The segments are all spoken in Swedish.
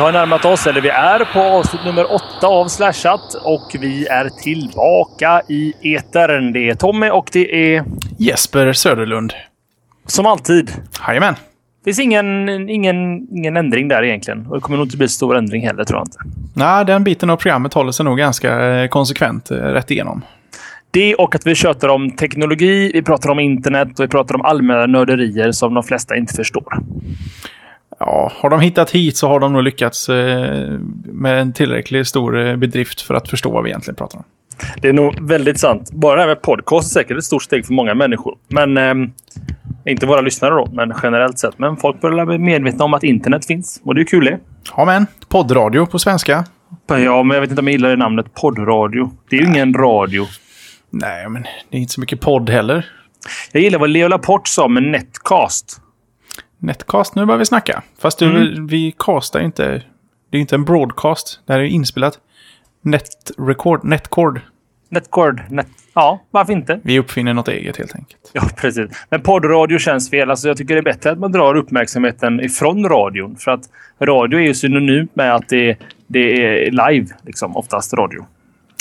Har närmat oss, eller vi är på avsnitt nummer åtta av Slashat och vi är tillbaka i etern. Det är Tommy och det är... Jesper Söderlund. Som alltid. Jajamän. Det finns ingen, ingen, ingen ändring där egentligen. Och det kommer nog inte bli stor ändring heller, tror jag inte. Nej, den biten av programmet håller sig nog ganska eh, konsekvent eh, rätt igenom. Det och att vi tjötar om teknologi, vi pratar om internet och vi pratar om allmänna nörderier som de flesta inte förstår. Ja, har de hittat hit så har de nog lyckats eh, med en tillräckligt stor eh, bedrift för att förstå vad vi egentligen pratar om. Det är nog väldigt sant. Bara det här med podcast är säkert ett stort steg för många människor. Men eh, inte våra lyssnare då, men generellt sett. Men folk börjar bli medvetna om att internet finns. Och det är kul det. Ja, men poddradio på svenska. Ja, men jag vet inte om jag gillar det namnet poddradio. Det är ju ingen radio. Nej, men det är inte så mycket podd heller. Jag gillar vad Leo Laporte sa med netcast. Netcast, nu börjar vi snacka. Fast du, mm. vi castar inte. Det är inte en broadcast. Det här är inspelat. Net record, netcord. Netcord. Net, ja, varför inte? Vi uppfinner något eget helt enkelt. Ja, precis. Men poddradio känns fel. Alltså, jag tycker det är bättre att man drar uppmärksamheten ifrån radion. För att radio är ju synonymt med att det, det är live, liksom, oftast radio.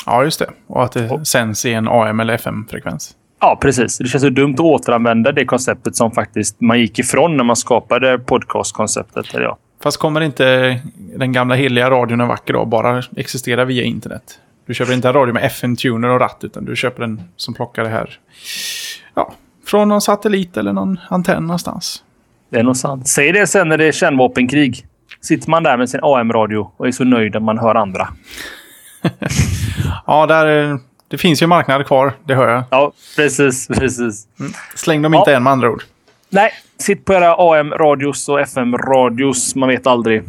Ja, just det. Och att det och. sänds i en AM eller FM-frekvens. Ja, precis. Det känns ju dumt att återanvända det konceptet som faktiskt man gick ifrån när man skapade podcastkonceptet. Ja. Fast kommer inte den gamla heliga radion en vacker dag bara existera via internet? Du köper inte en radio med FM-tuner och ratt, utan du köper en som plockar det här ja, från någon satellit eller någon antenn någonstans. Det är nog sant. Säg det sen när det är kärnvapenkrig. Sitter man där med sin AM-radio och är så nöjd när man hör andra. ja, där, det finns ju marknad kvar, det hör jag. Ja, precis. precis. Mm. Släng dem inte ja. än med andra ord. Nej, sitt på era AM-radios och FM-radios. Man vet aldrig.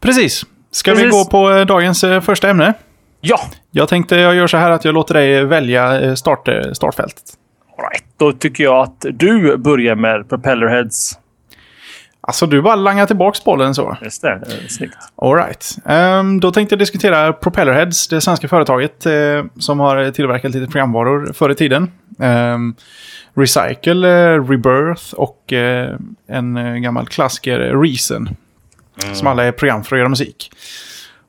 Precis. Ska precis. vi gå på eh, dagens eh, första ämne? Ja! Jag tänkte jag gör så här att jag låter dig välja eh, start, startfältet. right. Då tycker jag att du börjar med Propellerheads. Alltså du bara langar tillbaka bollen så. Just det, snyggt. Alright. Um, ehm, då tänkte jag diskutera Propellerheads, det svenska företaget uh, som har tillverkat lite programvaror förr i tiden. Um, Recycle, uh, Rebirth och uh, en gammal klassiker, Reason. Mm. Som alla är program för att göra musik.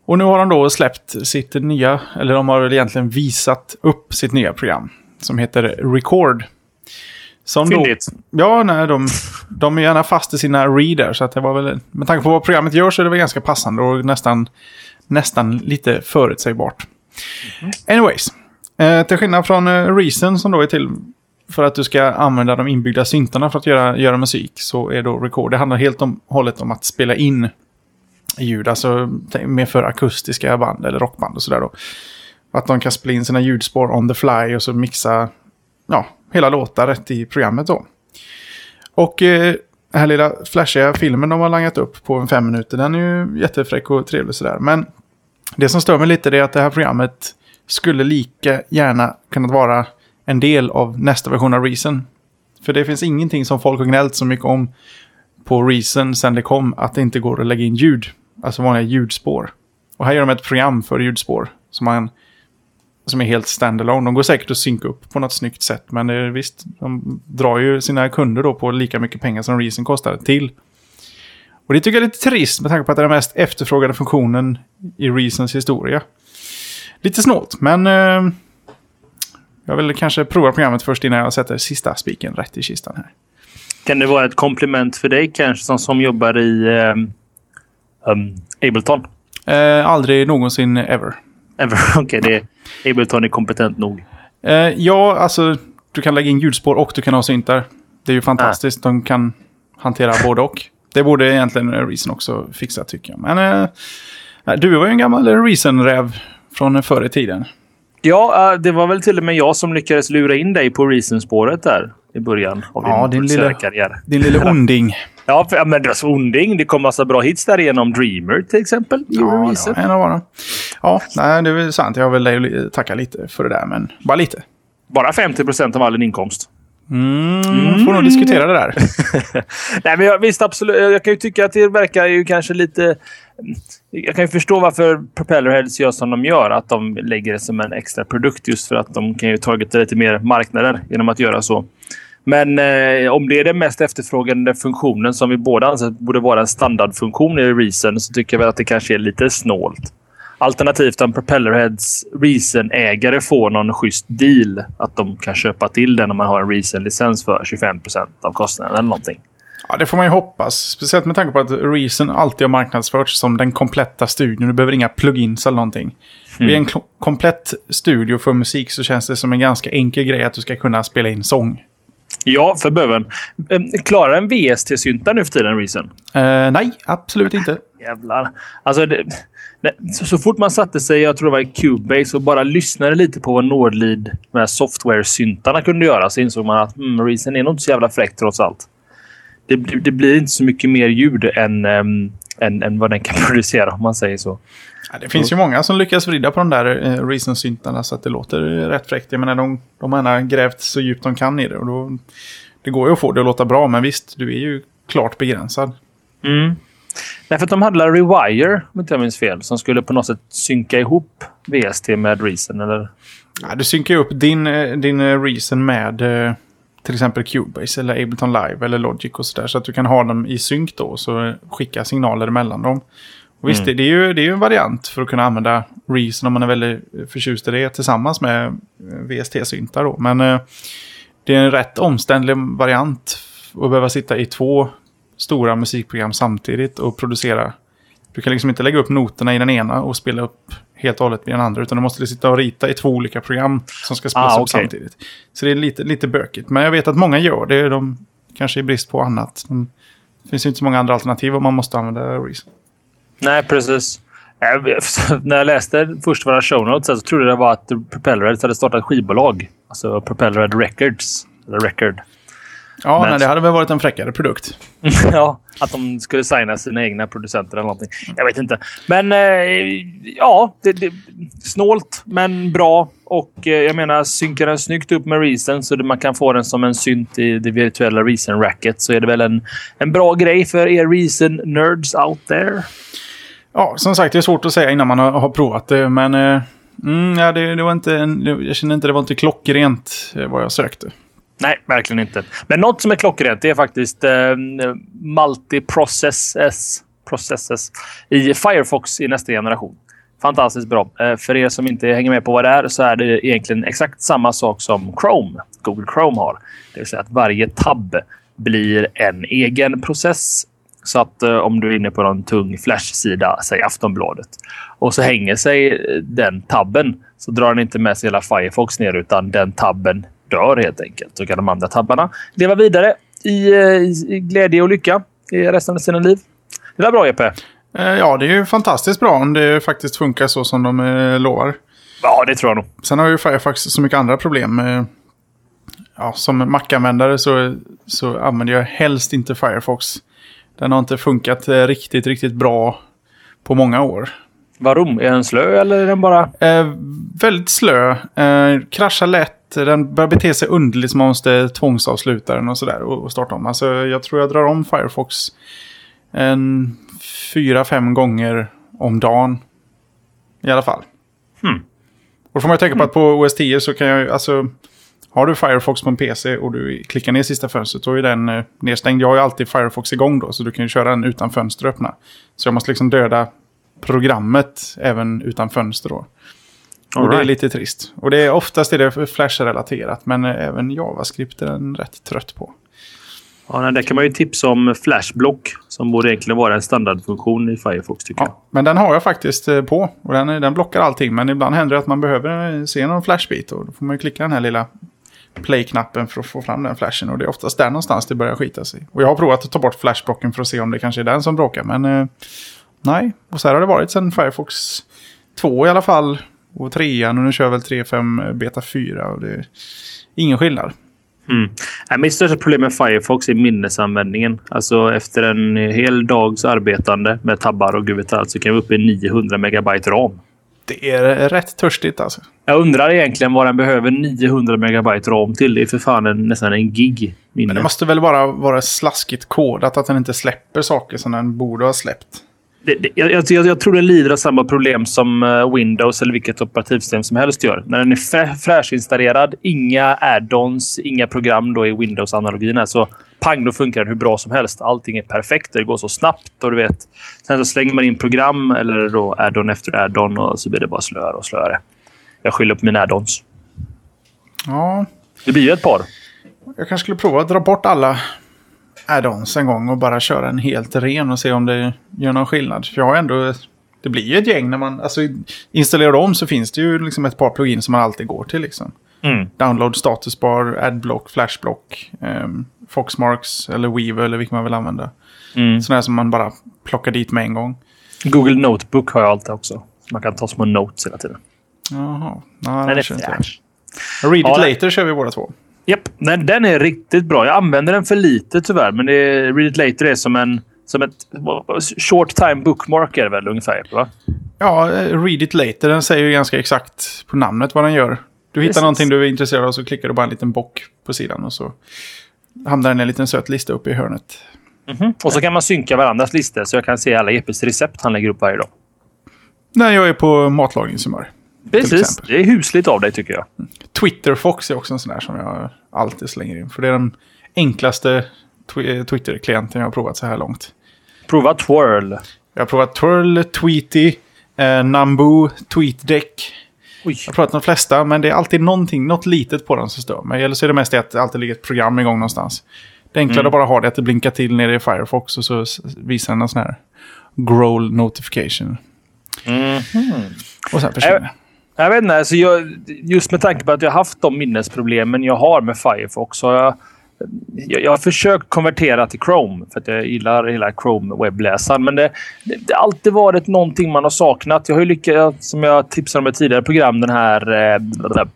Och nu har de då släppt sitt nya, eller de har väl egentligen visat upp sitt nya program. Som heter Record. Som Fyndigt. Då, ja, nej, de, de är gärna fast i sina reader. Så att det var väl, med tanke på vad programmet gör så är det väl ganska passande och nästan, nästan lite förutsägbart. Mm. Anyways. Eh, till skillnad från eh, Reason som då är till för att du ska använda de inbyggda syntarna för att göra, göra musik så är då Record. Det handlar helt och hållet om att spela in ljud. Alltså mer för akustiska band eller rockband och sådär då. Att de kan spela in sina ljudspår on the fly och så mixa ja, hela låtar rätt i programmet då. Och eh, den här lilla flashiga filmen de har langat upp på en fem minuter, den är ju jättefräck och trevlig sådär. Men det som stör mig lite är att det här programmet skulle lika gärna kunnat vara en del av nästa version av Reason. För det finns ingenting som folk har gnällt så mycket om på Reason sen det kom, att det inte går att lägga in ljud. Alltså vanliga ljudspår. Och här gör de ett program för ljudspår. Som man som är helt standalone. De går säkert att synka upp på något snyggt sätt. Men det, visst, de drar ju sina kunder då på lika mycket pengar som Reason kostar till. Och det tycker jag är lite trist med tanke på att det är den mest efterfrågade funktionen i Reasons historia. Lite snålt, men eh, jag vill kanske prova programmet först innan jag sätter sista spiken rätt i kistan här. Kan det vara ett komplement för dig kanske som, som jobbar i eh, um, Ableton? Eh, aldrig någonsin ever. Okej. Okay, det Ableton är kompetent nog. Eh, ja, alltså du kan lägga in ljudspår och du kan ha syntar. Det är ju fantastiskt. Ah. De kan hantera både och. Det borde egentligen Reason också fixa tycker jag. Men eh, du var ju en gammal Reason-räv från förr i tiden. Ja, eh, det var väl till och med jag som lyckades lura in dig på Reason-spåret där i början av ja, din, din lilla, karriär. Din lilla onding. Ja, för, men det var så onding. Det kom massa bra hits där igenom Dreamer till exempel. Ja, det en av dem. Ja, nej, det är sant. Jag vill tacka lite för det där, men bara lite. Bara 50 procent av all inkomst. Mm, mm. Får nog diskutera det där. Nej, men jag, visst, absolut. Jag kan ju tycka att det verkar ju kanske lite... Jag kan ju förstå varför Propellerheads gör som de gör. Att de lägger det som en extra produkt just för att de kan ju targeta lite mer marknader genom att göra så. Men eh, om det är den mest efterfrågade funktionen som vi båda anser borde vara en standardfunktion i Reason så tycker jag att det kanske är lite snålt. Alternativt om Propellerheads Reason-ägare får någon schysst deal. Att de kan köpa till den om man har en Reason-licens för 25% av kostnaden eller någonting. Ja, det får man ju hoppas. Speciellt med tanke på att Reason alltid har marknadsförts som den kompletta studion. Du behöver inga plugins eller någonting. Mm. Vid en komplett studio för musik så känns det som en ganska enkel grej att du ska kunna spela in sång. Ja, för böven. Ehm, klarar en VST-synta nu för tiden, Reason? Uh, nej, absolut inte. Jävlar. Alltså, det, så, så, fort man satte sig, jag tror det var i Cubase, och bara lyssnade lite på vad Nordlead, här software-syntarna, kunde göra så insåg man att mm, Reason är nog inte så jävla fräck trots allt. Det, det, blir inte så mycket mer ljud än, um, än, än vad den kan producera, om man säger så. Ja, det finns ju många som lyckas vrida på de där eh, Reason-syntarna så att det låter rätt fräckt. Jag menar, de, de har grävt så djupt de kan i det. Och då, det går ju att få det att låta bra, men visst, du är ju klart begränsad. Mm. Nej, för att de hade Rewire, om inte jag minns fel, som skulle på något sätt synka ihop VST med Reason, eller? Ja, du synkar ju upp din, eh, din eh, Reason med eh, till exempel Cubase eller Ableton Live eller Logic och sådär. Så att du kan ha dem i synk då, så skicka signaler mellan dem. Och visst, mm. det, är ju, det är ju en variant för att kunna använda Reason om man är väldigt förtjust i det tillsammans med VST-syntar då. Men det är en rätt omständlig variant att behöva sitta i två stora musikprogram samtidigt och producera. Du kan liksom inte lägga upp noterna i den ena och spela upp helt och hållet i den andra. Utan du måste sitta och rita i två olika program som ska spelas ah, upp samtidigt. Så det är lite, lite bökigt. Men jag vet att många gör det. De kanske i brist på annat. De, det finns ju inte så många andra alternativ om man måste använda Reason. Nej, precis. När jag läste först våra show notes så trodde jag det var att Propellerheads hade startat skivbolag. Alltså Propellerhead Records. Eller Record. Ja, men... nej, det hade väl varit en fräckare produkt. ja, att de skulle signa sina egna producenter eller någonting. Jag vet inte. Men eh, ja, det, det, snålt men bra. Och eh, jag menar, synkar den snyggt upp med Reason så man kan få den som en synt i det virtuella Reason-racket så är det väl en, en bra grej för er Reason-nerds out there. Ja, som sagt, det är svårt att säga innan man har, har provat det, men eh, mm, ja, det, det, var inte, jag känner inte det var inte klockrent eh, vad jag sökte. Nej, verkligen inte. Men något som är klockrent det är faktiskt eh, multiprocesses processes i Firefox i nästa generation. Fantastiskt bra. Eh, för er som inte hänger med på vad det är så är det egentligen exakt samma sak som Chrome, Google Chrome har. Det vill säga att varje tab blir en egen process. Så att eh, om du är inne på någon tung Flash-sida, säg Aftonbladet, och så hänger sig den tabben så drar den inte med sig hela Firefox ner utan den tabben dör helt enkelt. Så kan de andra tabbarna leva vidare i, i glädje och lycka i resten av sina liv. Det var bra, Jeppe. Eh, ja, det är ju fantastiskt bra om det faktiskt funkar så som de eh, lovar. Ja, det tror jag nog. Sen har ju Firefox så mycket andra problem. Ja, som Mac-användare så, så använder jag helst inte Firefox. Den har inte funkat eh, riktigt, riktigt bra på många år. Varom? Är den slö eller är den bara... Eh, väldigt slö. Eh, kraschar lätt. Den börjar bete sig underligt så man måste tvångsavsluta den och sådär och, och starta om. Alltså jag tror jag drar om Firefox en fyra, fem gånger om dagen. I alla fall. Hmm. Och då får man ju tänka på att på OS 10 så kan jag alltså... Har du Firefox på en PC och du klickar ner sista fönstret då är den eh, nedstängd. Jag har ju alltid Firefox igång då så du kan ju köra den utan fönster öppna. Så jag måste liksom döda programmet även utan fönster då. All och right. det är lite trist. Och det är oftast är det Flash-relaterat, men även JavaScript är den rätt trött på. Ja, där kan man ju tipsa om Flashblock som borde egentligen vara en standardfunktion i Firefox tycker ja, jag. Men den har jag faktiskt eh, på och den, den blockar allting. Men ibland händer det att man behöver se någon flashbit och då får man ju klicka den här lilla play-knappen för att få fram den flashen. Och det är oftast där någonstans det börjar skita sig. Och jag har provat att ta bort flashblocken för att se om det kanske är den som bråkar. Men eh, Nej, och så här har det varit sedan Firefox 2 i alla fall. Och 3 och nu kör jag väl 3.5 Beta 4 och det är ingen skillnad. Mm. Mitt största problem med Firefox är minnesanvändningen. Alltså efter en hel dags arbetande med tabbar och gud vet allt så kan vi upp i 900 megabyte ram. Det är rätt törstigt alltså. Jag undrar egentligen vad den behöver 900 megabyte ram till. Det är för fan en, nästan en gig minne. Men det måste väl bara vara slaskigt kodat att den inte släpper saker som den borde ha släppt. Det, det, jag, jag, jag, tror det lider av samma problem som eh, Windows eller vilket operativsystem som helst gör. När den är frä, fräschinstallerad, inga add-ons, inga program då i Windows-analogin. Så pang, då funkar den hur bra som helst. Allting är perfekt. Det går så snabbt. Och du vet, sen så slänger man in program eller då add-on efter add-on och så blir det bara slöare och slöare. Jag skyller på mina add-ons. Ja. Det blir ju ett par. Jag kanske skulle prova att dra bort alla add-ons en gång och bara köra en helt ren och se om det gör någon skillnad. För jag har ändå... Det blir ju ett gäng när man... Alltså, installerar om så finns det ju liksom ett par plugin som man alltid går till. Liksom. Mm. Download statusbar, adblock, flashblock, um, Foxmarks eller Weaver eller vilket man vill använda. Mm. Sådana som man bara plockar dit med en gång. Google Notebook har jag alltid också. Man kan ta små notes hela tiden. Jaha. Ja, Men det det känns inte. Read it Ja, later kör vi båda två. Japp, den, den är riktigt bra. Jag använder den för lite tyvärr, men det är, Read It Later är som en som ett short time bookmark är det väl ungefär? Va? Ja, eh, Read it later. Den säger ju ganska exakt på namnet vad den gör. Du hittar Precis. någonting du är intresserad av så klickar du bara en liten bock på sidan och så hamnar den i en liten söt lista uppe i hörnet. Mhm. Och så kan man synka varandras listor så jag kan se alla Jeppes recept han lägger upp varje dag. När jag är på matlagningshumör. Precis. Det är husligt av dig tycker jag. Twitter Fox är också en sån där som jag alltid slänger in. För det är den enklaste twi- eh, Twitter-klienten jag har provat så här långt. Prova Twirl. Jag har provat Twirl, Tweety, eh, Nambu, TweetDeck. Oj. Jag har provat de flesta, men det är alltid någonting, något litet på den som stör mig. Eller så är det mest att det alltid ligger ett program igång någonstans. Det enklare Mm. att bara ha det att det blinkar till nere i Firefox och så visar den en sån här growl notification. Mhm. Och sen försvinner det. Jag vet inte, alltså jag, just med tanke på att jag har haft de minnesproblemen jag har med Firefox. Så jag, jag, jag har försökt konvertera till Chrome för att jag gillar hela Chrome-webbläsaren. Men det, har alltid varit någonting man har saknat. Jag har ju lyckats, som jag tipsade om i tidigare program, den här eh,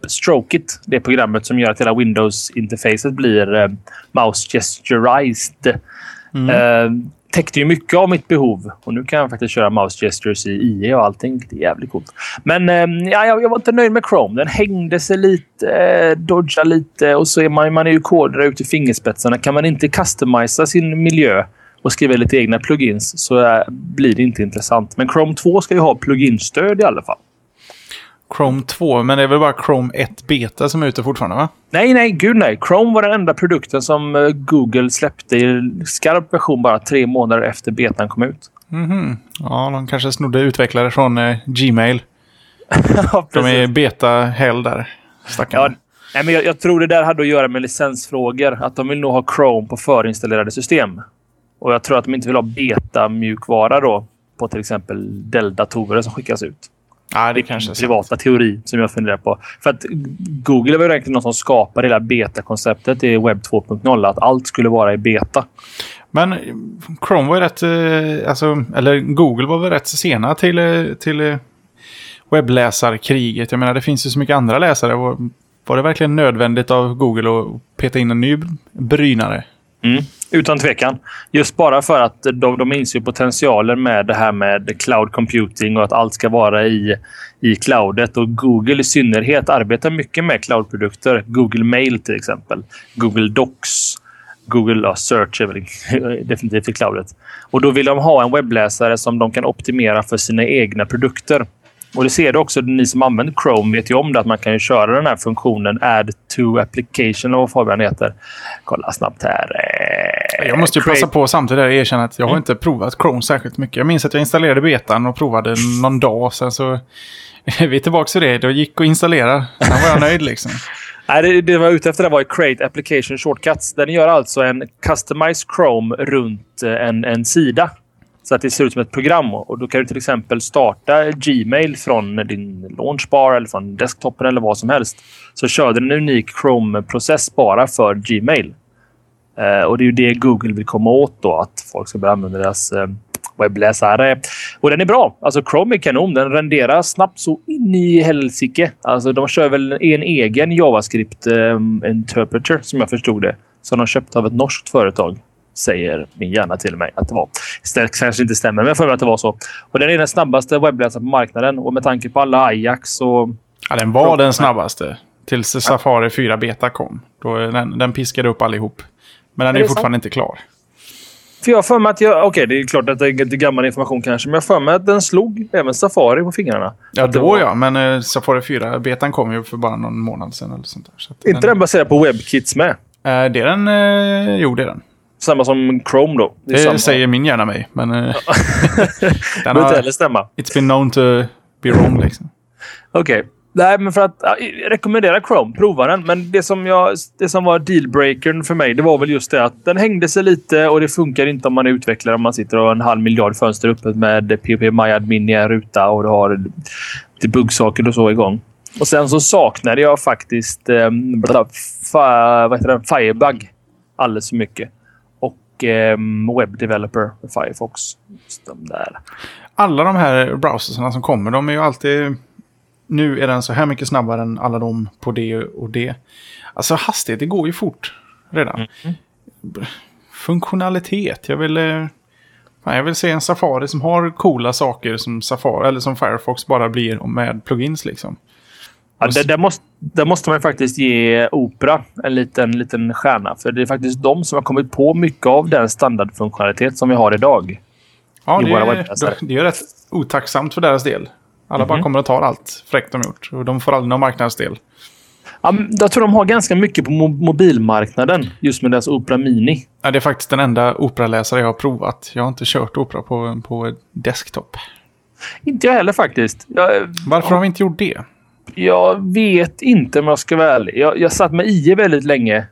Strokit. Det programmet som gör att hela Windows-interfacet blir eh, mouse gesturized. Eh, täckte ju mycket av mitt behov. Och nu kan jag faktiskt köra mouse gestures i IE och allting. Det är jävligt coolt. Men eh, ja, jag, jag var inte nöjd med Chrome. Den hängde sig lite, eh, dodgade lite och så är man, man är ju kodare ut i fingerspetsarna. Kan man inte customisa sin miljö och skriva lite egna plugins så eh, blir det inte intressant. Men Chrome 2 ska ju ha pluginstöd i alla fall. Chrome 2, men det är väl bara Chrome 1 Beta som är ute fortfarande va? Nej, nej, gud nej. Chrome var den enda produkten som eh, Google släppte i skarp version bara tre månader efter betan kom ut. Mhm. Ja, de kanske snodde utvecklare från eh, Gmail. ja, De är precis. beta-hell där. Stackarna. Ja, nej, men jag, jag tror det där hade att göra med licensfrågor. Att de vill nog ha Chrome på förinstallerade system. Och jag tror att de inte vill ha beta-mjukvara då på till exempel Dell-datorer som skickas ut. Ja, det kanske är min sant. privata teori som jag funderar på. För att Google var ju egentligen någon som skapade hela beta-konceptet i webb 2.0. Att allt skulle vara i beta. Men Chrome var ju rätt, eh, alltså, eller Google var väl rätt sena till, eh, till eh, webbläsarkriget. Jag menar, det finns ju så mycket andra läsare. Var, var det verkligen nödvändigt av Google att peta in en ny brynare? Mm, utan tvekan. Just bara för att de, de inser ju potentialen med det här med cloud computing och att allt ska vara i, i cloudet. Och Google i synnerhet arbetar mycket med cloudprodukter. Google Mail till exempel. Google Docs. Google ja, Search är väl definitivt i cloudet. Och då vill de ha en webbläsare som de kan optimera för sina egna produkter. Och det ser du också, ni som använder Chrome vet ju om det, att man kan ju köra den här funktionen Add to application, eller vad Fabian heter. Kolla snabbt här. Eh, Jag måste ju passa på samtidigt att erkänna att jag har Mm. inte provat Chrome särskilt mycket. Jag minns att jag installerade betan och provade någon dag. Sen så är vi tillbaka till det. Det gick att installera. Sen var jag nöjd liksom. Nej, det, det var jag ute efter det var Create Application Shortcuts. Den gör alltså en Customized Chrome runt eh, en, en sida. Så att det ser ut som ett program. Och då kan du till exempel starta Gmail från din launchbar eller från desktopen eller vad som helst. Så kör den en unik Chrome-process bara för Gmail. Eh, och det är ju det Google vill komma åt då. Att folk ska börja använda deras eh, webbläsare. Och den är bra. Alltså Chrome är kanon. Den renderar snabbt så in i helsike. Alltså de kör väl en egen JavaScript eh, interpreter som jag förstod det. Som de köpte av ett norskt företag. Säger min hjärna till mig att det var. Det kanske inte stämmer, men jag mig att det var så. Och den är den snabbaste webbläsaren på marknaden. Och med tanke på alla Ajax och Ja, den var den snabbaste. Tills Safari 4 Beta kom. Då den, den piskade upp allihop. Men den är det ju sant? fortfarande inte klar. För jag har för mig att jag... Okej, okay, det är klart att det är gammal information kanske, men jag har för mig att den slog även Safari på fingrarna. Ja, då var... ja. Men uh, Safari 4-betan kom ju för bara någon månad sedan eller sånt där. Så inte den... den baserad på WebKits med? Uh, det är den... Uh, jo, det är den. Samma som Chrome då? Det, det säger min hjärna mig, men... Uh, den har... inte heller stämma. It's been known to be wrong, liksom. Okej. Okay. Nej, men för att ja, rekommendera Chrome. Prova den. Men det som, jag, det som var dealbreakern för mig, det var väl just det att den hängde sig lite och det funkar inte om man är utvecklare. Om man sitter och har en halv miljard fönster uppe med POP MyAdmin i en ruta och du har lite buggsaker och så igång. Och sen så saknade jag faktiskt eh, vad heter det? Firebug alldeles för mycket. Och eh, Web Developer med Firefox. Just de där. Alla de här browsersarna som kommer, de är ju alltid nu är den så här mycket snabbare än alla de på det och det. Alltså hastighet, det går ju fort redan. Mm. Funktionalitet, jag vill... Eh, jag vill se en Safari som har coola saker som Safari, eller som Firefox bara blir med plugins liksom. Ja, det, det, måste, det måste man faktiskt ge Opera en liten, liten stjärna. För det är faktiskt de som har kommit på mycket av den standardfunktionalitet som vi har idag. Ja, det är, det är rätt otacksamt för deras del. Alla mm -hmm. bara mhm. kommer och tar allt fräckt de gjort. Och de får aldrig någon marknadsdel. Ja, jag tror de har ganska mycket på mobilmarknaden. Just med deras Opera Mini. Ja, det är faktiskt den enda Opera-läsare jag har provat. Jag har inte kört Opera på, på desktop. Inte jag heller faktiskt. Jag, Varför ja, har vi inte gjort det? Jag vet inte om jag ska vara ärlig. Jag, jag satt med IE väldigt länge.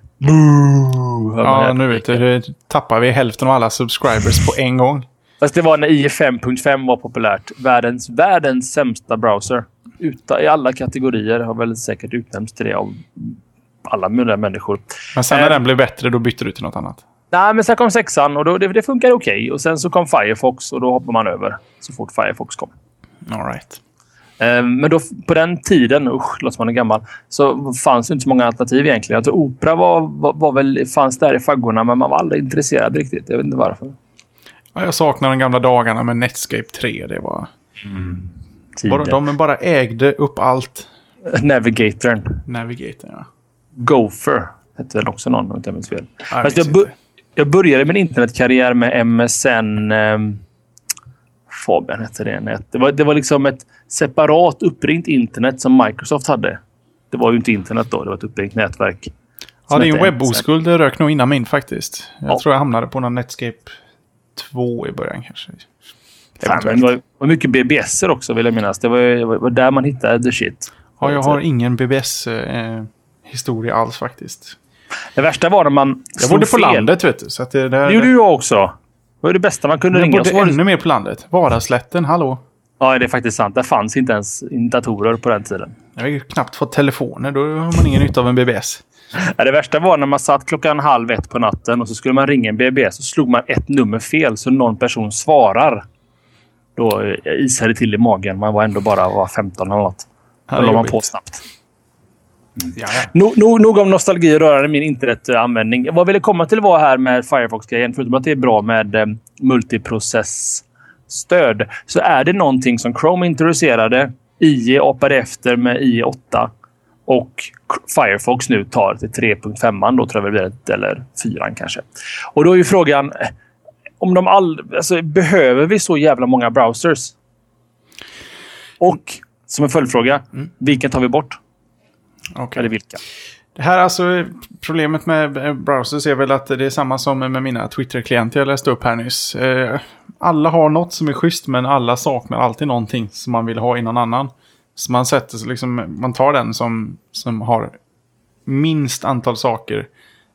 Ja, nu vet du. Tappar vi hälften av alla subscribers på en gång. Fast det var när IE 5.5 var populärt. Världens, världens sämsta browser. Uta, I alla kategorier har väl säkert utnämnts till det av alla möjliga människor. Men sen när eh, den blev bättre, då bytte du till något annat? Nej, men sen kom sexan och då, det, det funkade okej. Okay. Och sen så kom Firefox och då hoppade man över så fort Firefox kom. All right. Eh, men då, på den tiden, usch, låter man är gammal, så fanns det inte så många alternativ egentligen. Tror Opera var, var, var väl, fanns där i faggorna, men man var aldrig intresserad riktigt. Jag vet inte varför. Ja, jag saknar de gamla dagarna med Netscape 3. Det var... Mm. Bara, de bara ägde upp allt. Navigatorn. Navigatorn, ja. Gopher hette väl också någon, om jag inte fel. Jag, Fast jag, jag började min internetkarriär med MSN... Eh, Fabian hette det. Det var, det var liksom ett separat uppringt internet som Microsoft hade. Det var ju inte internet då, det var ett uppringt nätverk. Ja, din webboskuld rök nog innan min faktiskt. Jag ja. tror jag hamnade på någon Netscape två i början kanske. Fan, det var, var mycket BBS också vill jag minnas. Det var, var där man hittade the shit. Ja, jag har ingen BBS-historia eh, alls faktiskt. Det värsta var när man Jag bodde på fel. landet vet du. Så att det, det, det gjorde jag också. Det var det bästa man kunde jag ringa. Jag bodde ännu mer på landet. Varaslätten, hallå? Ja, det är faktiskt sant. Det fanns inte ens datorer på den tiden. Jag har ju knappt fått telefoner. Då har man ingen nytta av en BBS. Det värsta var när man satt klockan halv ett på natten och så skulle man ringa en BBS och slog man ett nummer fel så någon person svarar. Då eh, isade det till i magen. Man var ändå bara var 15 eller något. Då la man på snabbt. Mm. Ja, ja. No, nog om nostalgi rörande min internetanvändning. Vad jag ville komma till var här med Firefox-grejen, förutom att det är bra med eh, multiprocess-stöd, så är det någonting som Chrome introducerade. IE apade efter med IE 8 och Firefox nu tar till 3.5 då tror jag det eller 4 kanske. Och då är ju frågan om de all, alltså, behöver vi så jävla många browsers? Och som en följdfråga, mm. vilken tar vi bort? Okay. Eller vilka? Det här alltså, problemet med browsers är väl att det är samma som med mina Twitter-klienter jag läste upp här nyss. Eh, alla har något som är schysst men alla saknar alltid någonting som man vill ha i någon annan. Så man sätter sig liksom, man tar den som, som har minst antal saker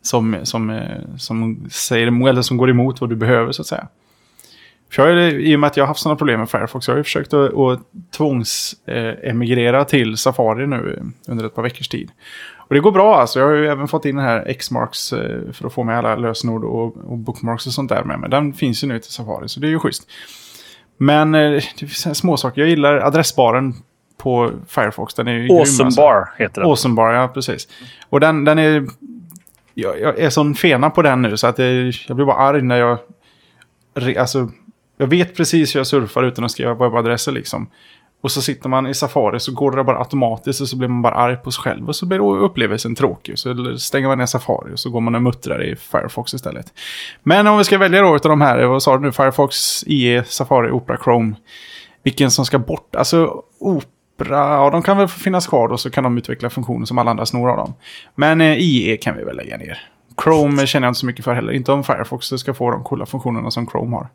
som, som, som, säger, eller som går emot vad du behöver så att säga. För jag, I och med att jag har haft sådana problem med Firefox, jag har ju försökt att, att tvångsemigrera eh, till Safari nu under ett par veckors tid. Och det går bra alltså. Jag har ju även fått in den här Xmarks eh, för att få med alla lösenord och, och bookmarks och sånt där med. mig. den finns ju nu till Safari, så det är ju schysst. Men eh, det finns småsaker. Jag gillar adressbaren på Firefox. Den är ju awesome grym, Bar heter den. Awesome Bar, ja precis. Och den, den är... Jag, jag är sån fena på den nu så att det, jag blir bara arg när jag... Alltså, jag vet precis hur jag surfar utan att skriva webbadresser liksom. Och så sitter man i Safari så går det bara automatiskt och så blir man bara arg på sig själv. Och så blir upplevelsen tråkig. Så stänger man ner Safari och så går man och muttrar i Firefox istället. Men om vi ska välja då utav de här, vad sa du nu? Firefox, IE, Safari, Opera, Chrome. Vilken som ska bort? Alltså Opera, ja de kan väl finnas kvar då så kan de utveckla funktioner som alla andra snor av dem. Men eh, IE kan vi väl lägga ner. Chrome känner jag inte så mycket för heller. Inte om Firefox ska få de coola funktionerna som Chrome har.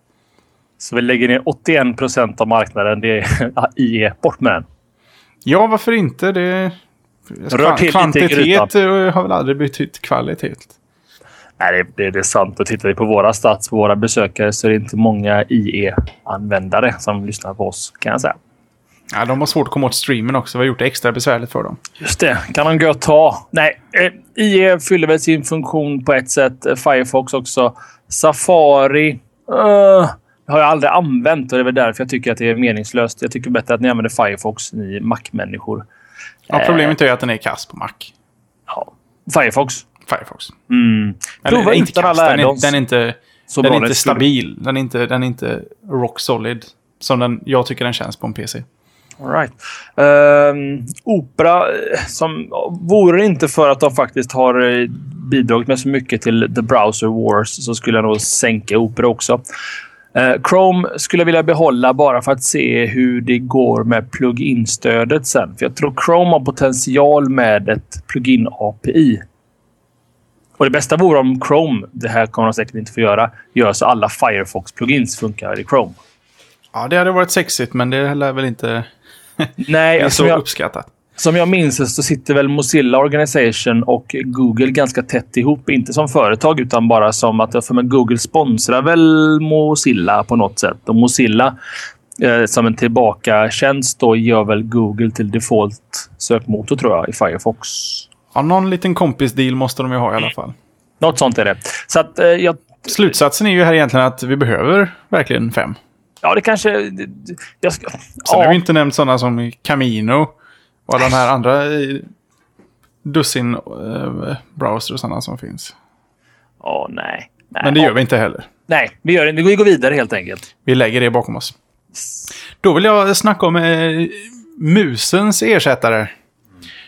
Så vi lägger ner 81 procent av marknaden. Det är IE. Bort med den. Ja, varför inte? Det... Rör till Kvantitet har väl aldrig betytt kvalitet. Nej, det, det, det är sant. Och tittar vi på våra stats på våra besökare så är det inte många IE-användare som lyssnar på oss, kan jag säga. Ja, de har svårt att komma åt streamen också. Vi har gjort det extra besvärligt för dem. Just det. Kan de gå och ta. Nej, eh, IE fyller väl sin funktion på ett sätt. Firefox också. Safari. Uh, har jag aldrig använt och det är väl därför jag tycker att det är meningslöst. Jag tycker bättre att ni använder Firefox, ni Mac-människor. Ja, problemet är ju att den är kass på Mac. Ja. Firefox. Firefox. Mm. Eller, Prova inte kass, den, är, den är inte, så den är inte stabil. Den är inte, den är inte rock solid. Som den, jag tycker den känns på en PC. All right. Um, Opera, eh, som vore det inte för att de faktiskt har eh, bidragit med så mycket till The Browser Wars så skulle jag nog sänka Opera också. Uh, Chrome skulle jag vilja behålla bara för att se hur det går med plugin-stödet sen. För jag tror Chrome har potential med ett plugin API. Och det bästa vore om Chrome, det här kommer de säkert inte få göra, gör så alla Firefox-plugins funkar i Chrome. Ja, det hade varit sexigt, men det lär väl inte Nej, det är så jag, uppskattat. Som jag minns det så sitter väl Mozilla Organization och Google ganska tätt ihop. Inte som företag utan bara som att för Google sponsrar väl Mozilla på något sätt. Och Mozilla eh, som en tillbaka-tjänst då gör väl Google till default sökmotor tror jag i Firefox. Ja, någon liten kompis-deal måste de ju ha i alla fall. Något sånt är det. Så att, eh, jag... Slutsatsen är ju här egentligen att vi behöver verkligen fem. Ja, det kanske... Jag ska, Sen ja. har vi inte nämnt sådana som Camino och alla de här andra dussin uh, browser och sådana som finns. Oh, nej. nej. Men det gör vi inte heller. Nej, vi gör det. Vi går vidare helt enkelt. Vi lägger det bakom oss. Då vill jag snacka om eh, musens ersättare.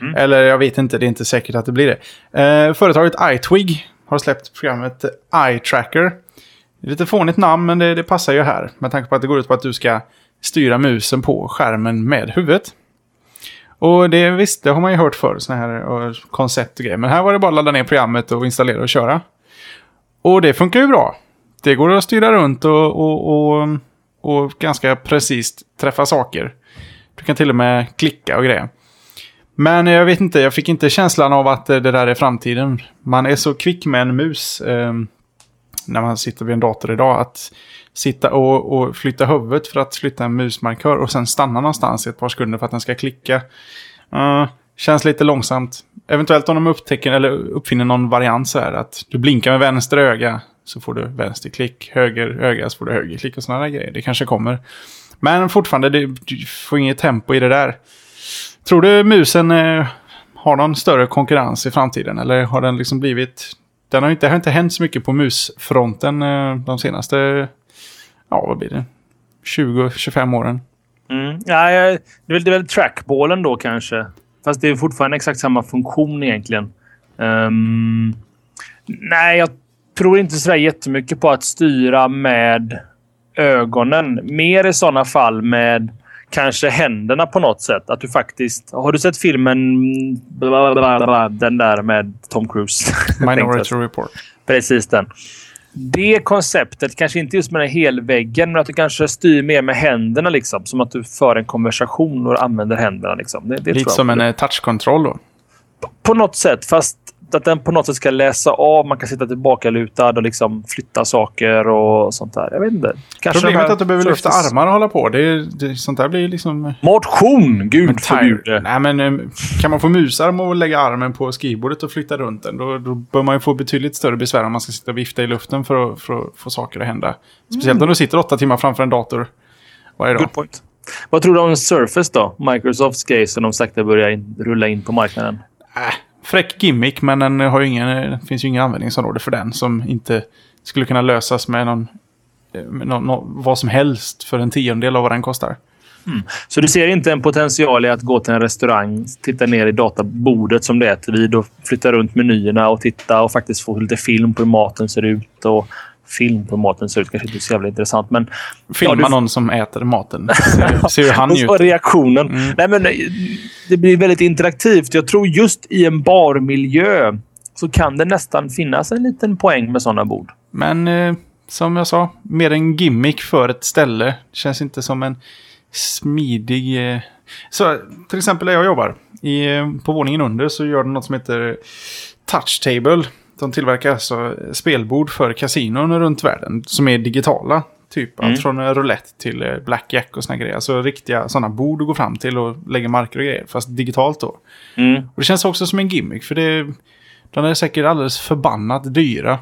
Mm. Eller jag vet inte, det är inte säkert att det blir det. Eh, företaget iTwig har släppt programmet iTracker. Lite fånigt namn, men det, det, passar ju här. Med tanke på att det går ut på att du ska styra musen på skärmen med huvudet. Och det visst, det har man ju hört förr, sådana här eh, koncept och grejer. Men här var det bara att ladda ner programmet och installera och köra. Och det funkar ju bra. Det går att styra runt och, och, och, och ganska precis träffa saker. Du kan till och med klicka och grejer. Men jag vet inte, jag fick inte känslan av att eh, det där är framtiden. Man är så kvick med en mus. Ehm, när man sitter vid en dator idag. Att sitta och, och flytta huvudet för att flytta en musmarkör och sen stanna någonstans i ett par sekunder för att den ska klicka. Uh, känns lite långsamt. Eventuellt om de upptäcker eller uppfinner någon variant så här att du blinkar med vänster öga så får du vänsterklick, höger öga så får du högerklick och sådana grejer. Det kanske kommer. Men fortfarande, det, du får inget tempo i det där. Tror du musen eh, har någon större konkurrens i framtiden? Eller har den liksom blivit den har inte, det har inte hänt så mycket på musfronten eh, de senaste, ja vad blir det, 20-25 åren. Mm. Ja, det är väl, det är väl trackballen då kanske. Fast det är fortfarande exakt samma funktion egentligen. Um, nej, jag tror inte så jättemycket på att styra med ögonen. Mer i sådana fall med kanske händerna på något sätt. Att du faktiskt... Har du sett filmen den där med Tom Cruise? Minority Report. Precis den. Det konceptet, kanske inte just med den helväggen, men att du kanske styr mer med händerna. Liksom, som att du för en konversation och använder händerna. Liksom. Det, det Lite som en eh, touchkontroll då? På något sätt, fast att den på något sätt ska läsa av. Man kan sitta tillbaka lutad och liksom flytta saker och sånt där. Jag vet inte. Kanske Problemet är att du behöver lyfta armar och hålla på. Det, det, sånt där blir liksom... Motion! Gud förbjude. Nej, men eh, kan man få musarm och lägga armen på skrivbordet och flytta runt den, då, då bör man ju få betydligt större besvär om man ska sitta och vifta i luften för att, för att få saker att hända. Speciellt mm. om du sitter åtta timmar framför en dator varje dag. Good point. Vad tror du om Surface då? Microsofts grej som de sakta börjar in, rulla in på marknaden. Äh, fräck gimmick, men den har ju ingen, det finns ju ingen användningsområde för den som inte skulle kunna lösas med någon, med någon, någon vad som helst för en tiondel av vad den kostar. Mm. Så du ser inte en potential i att gå till en restaurang, titta ner i databordet som det äter vid och flytta runt menyerna och titta och faktiskt få lite film på hur maten ser ut och film på maten ser ut. Kanske inte så jävla intressant, men... Filma ja, du... någon som äter maten. Ser, ser hur han ut. reaktionen. Mm. Nej, men det blir väldigt interaktivt. Jag tror just i en barmiljö så kan det nästan finnas en liten poäng med sådana bord. Men eh, som jag sa, mer en gimmick för ett ställe. Det känns inte som en smidig... Eh... Så till exempel där jag jobbar, i, eh, på våningen under så gör de något som heter Touch Table. De tillverkar alltså spelbord för kasinon runt världen som är digitala. Typ mm. allt från roulette till eh, blackjack och såna grejer. Alltså riktiga sådana bord att gå fram till och lägga marker och grejer. Fast digitalt då. Mm. Och det känns också som en gimmick. För det, de är säkert alldeles förbannat dyra.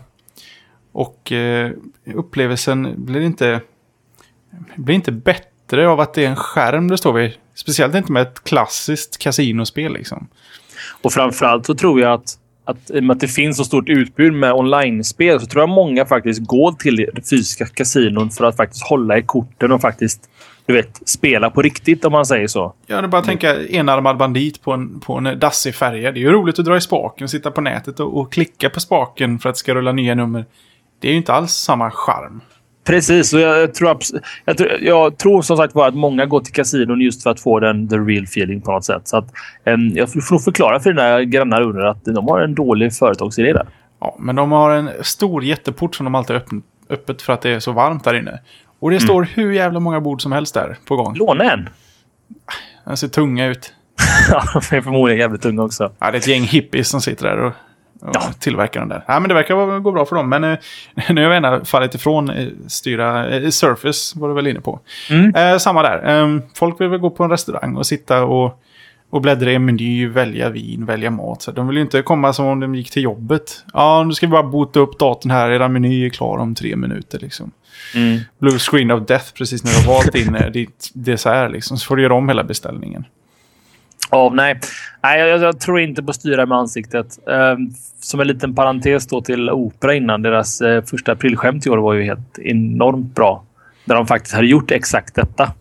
Och eh, upplevelsen blir inte, blir inte bättre av att det är en skärm det står vid. Speciellt inte med ett klassiskt kasinospel liksom. Och framförallt så tror jag att att i och med att det finns så stort utbud med online-spel så tror jag många faktiskt går till fysiska kasinon för att faktiskt hålla i korten och faktiskt du vet, spela på riktigt om man säger så. Ja, det bara tänka enarmad bandit på en, på en dassig färja. Det är ju roligt att dra i spaken, sitta på nätet och, och klicka på spaken för att det ska rulla nya nummer. Det är ju inte alls samma charm. Precis, och jag tror, jag, tror, jag tror som sagt var att många går till kasinon just för att få den the real feeling på något sätt. Så att, um, jag får nog förklara för dina grannar under att de har en dålig företagsidé där. Ja, men de har en stor jätteport som de alltid har öppet för att det är så varmt där inne. Och det mm. står hur jävla många bord som helst där på gång. Låna en! Den ser tunga ut. ja, de är förmodligen jävligt tunga också. Ja, det är ett gäng hippies som sitter där och ja. tillverka den där. Ja, men det verkar gå bra för dem. Men eh, nu har vi ändå fallit ifrån eh, styra eh, Surface, var du väl inne på. Mm. Eh, samma där. Eh, folk vill väl gå på en restaurang och sitta och, och bläddra i en meny, välja vin, välja mat. Så de vill ju inte komma som om de gick till jobbet. Ja, nu ska vi bara bota upp datorn här. Era meny är klar om tre minuter. Liksom. Mm. Blue screen of death precis när du har valt in eh, ditt dessert. Liksom. Så får du göra om hela beställningen. Oh, nej, nej jag, jag, tror inte på styra med ansiktet. Um, som en liten parentes då till Opera innan. Deras uh, första aprilskämt i år var ju helt enormt bra. Där de faktiskt hade gjort exakt detta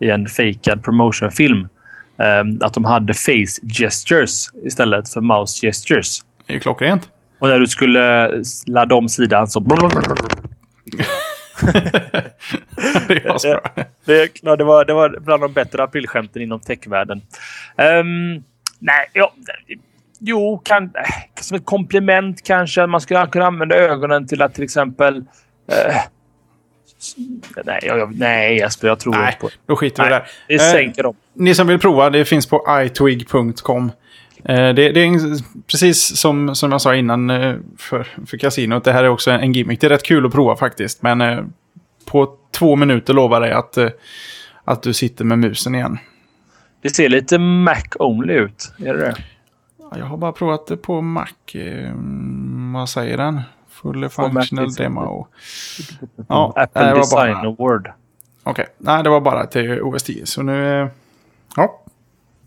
i en fejkad promotionfilm. Um, att de hade face gestures istället för mouse gestures. Det är ju klockrent. Och när du skulle ladda om sidan så... det, är det, det, det, var, det var bland de bättre aprilskämten inom techvärlden. Um, nej, ja, jo, kan, som ett komplement kanske. Man skulle kunna använda ögonen till att till exempel... Uh, nej, jag, nej Jesper, jag tror nej, inte på det. Då skiter vi där. Vi sänker dem. Ni som vill prova, det finns på itwig.com. Eh, det, det, är precis som, som jag sa innan eh, för, för kasinot. Det här är också en gimmick. Det är rätt kul att prova faktiskt. Men eh, på två minuter lovar jag att, att du sitter med musen igen. Det ser lite Mac-only ut. Är det det? Jag har bara provat det på Mac. Vad säger den? Full functional demo. Ja, Apple Design bara... Award. Okej, okay. nej det var bara till OS 10. Så nu... Ja.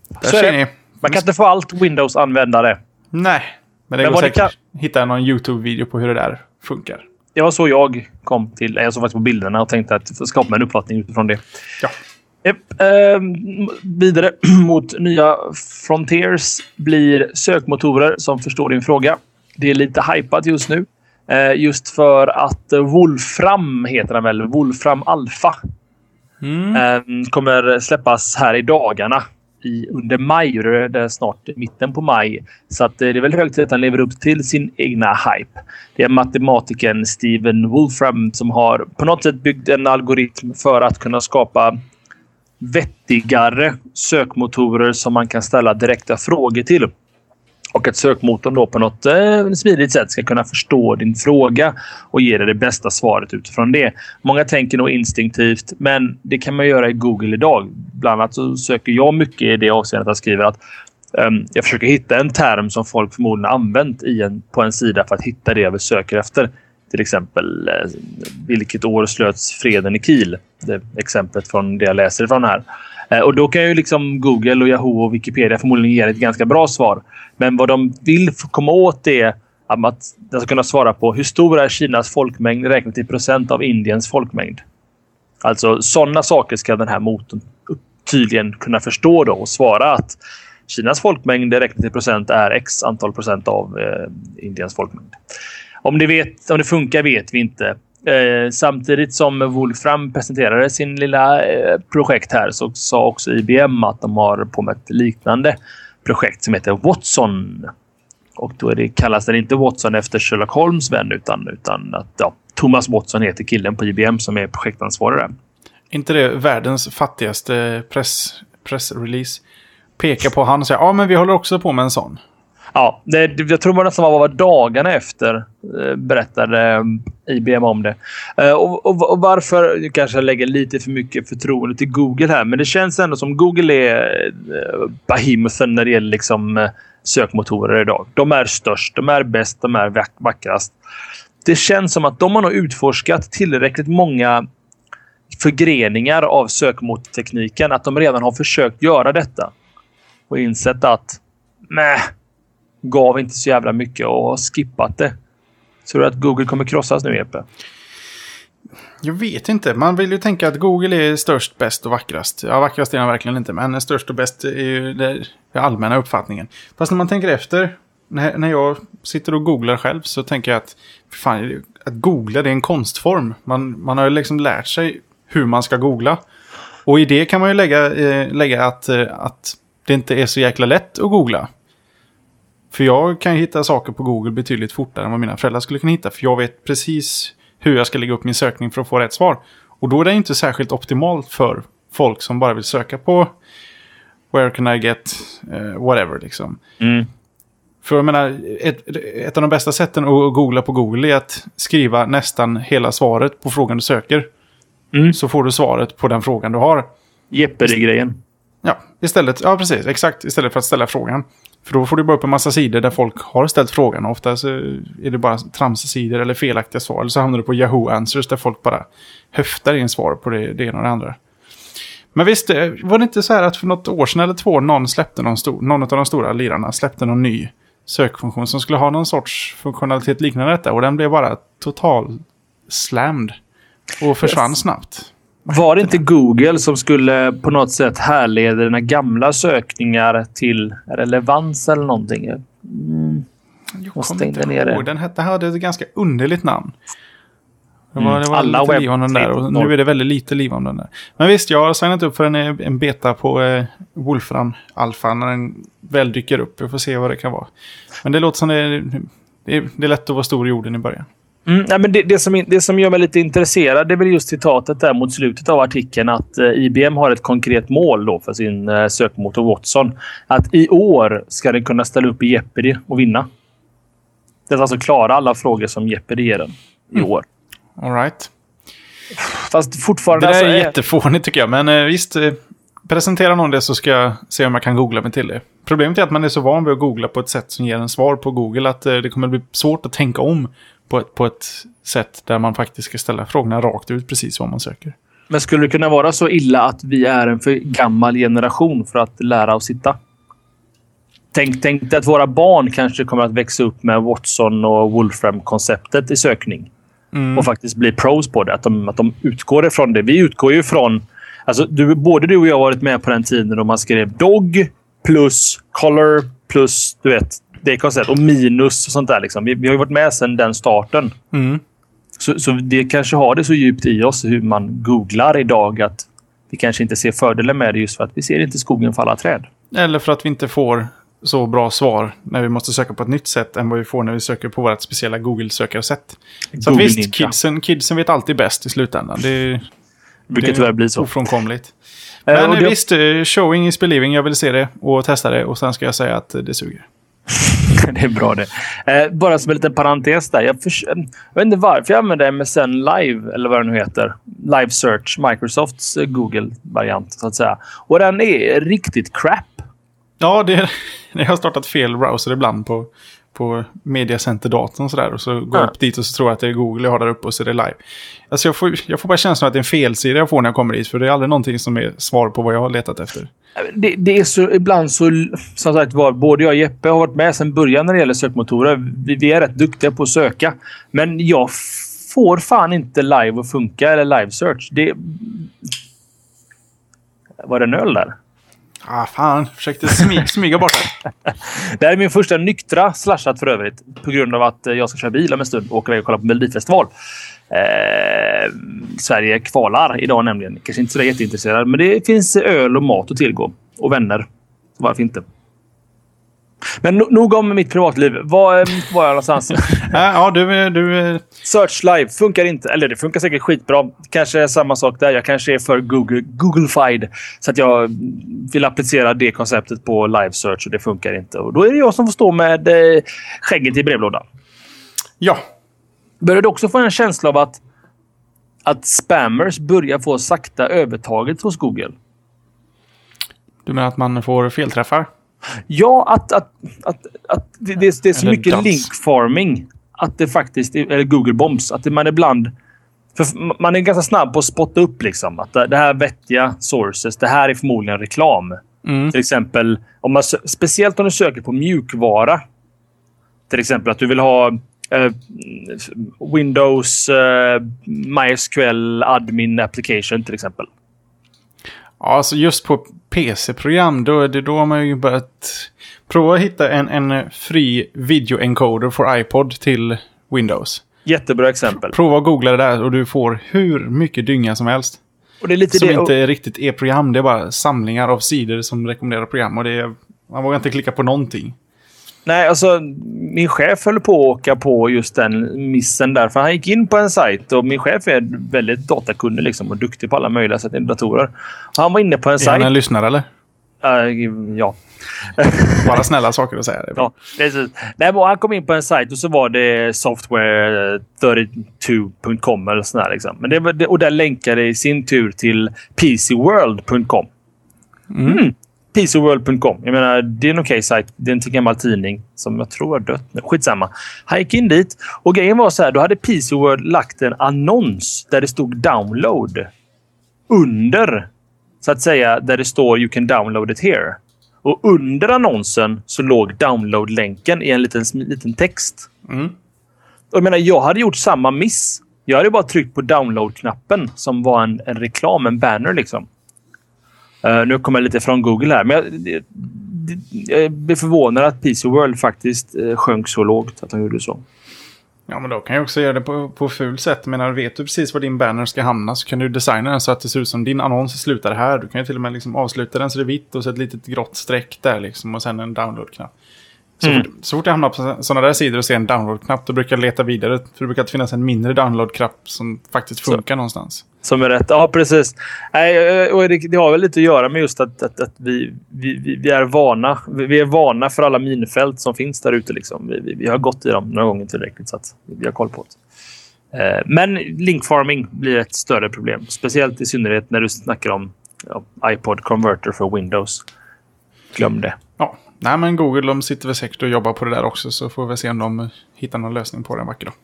Där ser ni. Man kan inte få allt Windows-användare. Nej, men det men går säkert kan... hitta någon YouTube-video på hur det där funkar. Det var så jag kom till... Jag såg faktiskt på bilderna och tänkte att skapa en uppfattning utifrån det. Ja. Yep. Eh, vidare mot nya Frontiers blir sökmotorer som förstår din fråga. Det är lite hypat just nu. Eh, just för att Wolfram heter den väl? Wolfram Alpha. Mm. Eh, kommer släppas här i dagarna i, under maj. Och det är snart mitten på maj. Så att eh, det är väl hög tid att han lever upp till sin egna hype. Det är matematikern Steven Wolfram som har på något sätt byggt en algoritm för att kunna skapa vettigare sökmotorer som man kan ställa direkta frågor till. Och att sökmotorn då på något eh, smidigt sätt ska kunna förstå din fråga och ge dig det bästa svaret utifrån det. Många tänker nog instinktivt, men det kan man göra i Google idag. Bland annat så söker jag mycket i det avseendet att jag skriver att um, jag försöker hitta en term som folk förmodligen använt i en, på en sida för att hitta det jag söker efter. Till exempel eh, vilket år slöts freden i Kiel? Det exemplet från det jag läser ifrån här. Eh, och då kan ju liksom Google, och Yahoo och Wikipedia förmodligen ge ett ganska bra svar. Men vad de vill komma åt är att den ska kunna svara på hur stor är Kinas folkmängd räknat i procent av Indiens folkmängd. Alltså sådana saker ska den här motorn tydligen kunna förstå då och svara att Kinas folkmängd räknat i procent är x antal procent av eh, Indiens folkmängd. Om det, vet, om det funkar vet vi inte. Eh, samtidigt som Wolfram presenterade sin lilla eh, projekt här så sa också IBM att de har på med ett liknande projekt som heter Watson. Och då är det, kallas den inte Watson efter Sherlock Holmes vän utan, utan att ja, Thomas Watson heter killen på IBM som är projektansvarig där. inte det världens fattigaste press, pressrelease? Pekar på han och säger ja men vi håller också på med en sån. Ja, det, jag tror det var dagarna efter eh, berättade eh, IBM om det. Eh, och, och, och, varför? Jag kanske lägger lite för mycket förtroende till Google här, men det känns ändå som Google är eh, när det gäller liksom, sökmotorer idag. De är störst, de är bäst, de är vackrast. Det känns som att de har nog utforskat tillräckligt många förgreningar av sökmotortekniken att de redan har försökt göra detta. Och insett att nej, gav inte så jävla mycket och har skippat det. Tror du att Google kommer krossas nu, Jeppe? Jag vet inte. Man vill ju tänka att Google är störst, bäst och vackrast. Ja, vackrast är den verkligen inte, men störst och bäst är ju den allmänna uppfattningen. Fast när man tänker efter, när, jag sitter och googlar själv så tänker jag att fan, att googla det är en konstform. Man, man har ju liksom lärt sig hur man ska googla. Och i det kan man ju lägga, eh, lägga att, eh, att det inte är så jäkla lätt att googla. För jag kan hitta saker på Google betydligt fortare än vad mina föräldrar skulle kunna hitta. För jag vet precis hur jag ska lägga upp min sökning för att få rätt svar. Och då är det inte särskilt optimalt för folk som bara vill söka på Where can I get uh, whatever liksom. Mm. För jag menar, ett, ett av de bästa sätten att googla på Google är att skriva nästan hela svaret på frågan du söker. Mm. Så får du svaret på den frågan du har. Jeopardy-grejen. Ja, istället, ja precis, exakt. Istället för att ställa frågan. För då får du bara upp en massa sidor där folk har ställt frågan. Ofta så är det bara tramssidor eller felaktiga svar. Eller så hamnar du på Yahoo Answers där folk bara höftar in svar på det, det ena och det andra. Men visst, eh, var det inte så här att för något år sedan eller två någon släppte någon, stor, någon av de stora lirarna släppte någon ny sökfunktion som skulle ha någon sorts funktionalitet liknande detta. Och den blev bara total slammed. Och försvann yes. snabbt. Var det inte Google som skulle på något sätt härleda dina gamla sökningar till relevans eller någonting? Mm. Jag kommer inte ner ihåg. Den hette, hade ett ganska underligt namn. Det var, mm. det var Alla lite liv om den där och nu är det väldigt lite liv om den där. Men visst, jag har signat upp för en, en beta på eh, Wolfram Alpha när den väl dyker upp. Vi får se vad det kan vara. Men det låter som det, det, är, det är lätt att vara stor i jorden i början. Mm, nej, men det, det, som, det som gör mig lite intresserad det är väl just citatet där mot slutet av artikeln att eh, IBM har ett konkret mål då för sin eh, sökmotor Watson. Att i år ska den kunna ställa upp i Jeopardy och vinna. Det är alltså klara alla frågor som Jeopardy ger den i mm. år. All right. Fast fortfarande... Det där är, är jättefånigt tycker jag, men eh, visst. Eh, presentera någon det så ska jag se om jag kan googla mig till det. Problemet är att man är så van vid att googla på ett sätt som ger en svar på Google att eh, det kommer bli svårt att tänka om på ett, på ett sätt där man faktiskt ska ställa frågorna rakt ut precis vad man söker. Men skulle det kunna vara så illa att vi är en för gammal generation för att lära oss sitta? Tänk, tänk att våra barn kanske kommer att växa upp med Watson och Wolfram-konceptet i sökning. Mm. Och faktiskt bli pros på det. Att de, att de utgår ifrån det. Vi utgår ju från... Alltså, du, både du och jag har varit med på den tiden då man skrev dog plus color plus du vet, det konceptet. Och minus och sånt där. Liksom. Vi, vi har ju varit med sedan den starten. Mm. Så, så det kanske har det så djupt i oss hur man googlar idag att vi kanske inte ser fördelen med det just för att vi ser inte skogen falla träd. Eller för att vi inte får så bra svar när vi måste söka på ett nytt sätt än vad vi får när vi söker på vårt speciella Google-sökarsätt. Så Google visst, kidsen, kidsen vet alltid bäst i slutändan. Det, brukar tyvärr bli så. Ofrånkomligt. Eh, Men uh, det... visst, eh, showing is believing. Jag vill se det och testa det och sen ska jag säga att det suger. det är bra det. Eh, bara som en liten parentes där. Jag, för, eh, jag, vet inte varför jag använder MSN Live, eller vad det nu heter. Live Search, Microsofts eh, Google-variant, så att säga. Och den är riktigt crap. Ja, det, jag har startat fel browser ibland på, på Mediacenter-datorn och sådär. Och så går jag upp dit och så tror jag att det är Google jag har där uppe och så är det live. Alltså jag får, jag får bara känslan att det är en felsida jag får när jag kommer dit. För det är aldrig någonting som är svar på vad jag har letat efter. Det, det, är så ibland så, som sagt var, både jag och Jeppe har varit med sedan början när det gäller sökmotorer. Vi, vi är rätt duktiga på att söka. Men jag får fan inte live att funka eller live search. Det, var det en öl där? Ah, fan, försökte smyga, smyga bort det. Det här är min första nyktra slashat för övrigt. På grund av att eh, jag ska köra bil om en stund och åka iväg och kolla på Melodifestival. Eh, Sverige kvalar idag nämligen. Kanske inte så jätteintresserad, men det finns öl och mat att tillgå. Och vänner. Varför inte? Men nog om mitt privatliv. Var eh, var jag någonstans? ja, du, du... Search Live funkar inte. Eller det funkar säkert skitbra. Kanske är samma sak där. Jag kanske är för Google, Googlefied. Så att jag vill applicera det konceptet på live search och det funkar inte. Och då är det jag som får stå med eh, skägget i brevlådan. Ja. Börjar du också få en känsla av att, att spammers börjar få sakta övertaget hos Google? Du menar att man får felträffar? Ja, att, att, att, att det, det, det är så eller mycket link farming. Att det faktiskt eller Google bombs. Att man ibland... För man är ganska snabb på att spotta upp liksom. Att det här vettiga sources. Det här är förmodligen reklam. Mm. Till exempel, om man, speciellt om du söker på mjukvara. Till exempel att du vill ha uh, Windows uh, MySQL admin application till exempel. Ja, alltså just på PC-program, då, det, då man ju börjat prova att hitta en, en fri videoencoder för iPod till Windows. Jättebra exempel. Prova att googla det där och du får hur mycket dynga som helst. Och det är lite som det, inte är riktigt är program, det är bara samlingar av sidor som rekommenderar program. Och det är, man vågar inte klicka på någonting. Nej, alltså min chef höll på att åka på just den missen där. För han gick in på en sajt och min chef är väldigt datakunnig liksom, och duktig på alla möjliga sätt i datorer. Han var inne på en sajt. Är han en lyssnare eller? Uh, ja. Bara snälla saker att säga. Ja, precis. Nej, han kom in på en sajt och så var det software32.com eller sådär. Liksom. Men det, och där länkade i sin tur till pcworld.com. Mm. Mm. PCWorld.com. Jag menar, det är en okej okay sajt. Det är en gammal tidning som jag tror har dött nu. Skitsamma. Han gick in dit och grejen var så här. Då hade PCWorld lagt en annons där det stod download under så att säga där det står you can download it here. Och under annonsen så låg download-länken i en liten, liten text. Mm. Och jag menar, jag hade gjort samma miss. Jag hade bara tryckt på download-knappen som var en, en reklam, en banner liksom. Uh, nu kommer jag lite från Google här, men jag, det, det, jag blir förvånad att PC World faktiskt uh, sjönk så lågt att de gjorde så. Ja, men då kan jag också göra det på, på ful sätt. Men vet du precis var din banner ska hamna så kan du designa den så att det ser ut som din annons slutar här. Du kan ju till och med liksom avsluta den så det är vitt och så ett litet grått streck där liksom och sen en download-knapp. Så, mm. fort, så fort jag hamnar på sådana där sidor och ser en download-knapp då brukar jag leta vidare. För det brukar alltid finnas en mindre download-knapp som faktiskt funkar så. någonstans. Som är rätt. Ja, precis. Nej, och det, det, har väl lite att göra med just att, att, att vi, vi, vi, är vana. Vi är vana för alla minfält som finns där ute. Liksom. Vi, vi, vi, har gått i dem några gånger tillräckligt så att vi har koll på det. Eh, men linkfarming blir ett större problem. Speciellt i synnerhet när du snackar om ja, iPod Converter för Windows. Glöm det. Ja, nej men Google de sitter väl säkert och jobbar på det där också så får vi se om de hittar någon lösning på det en vacker dag.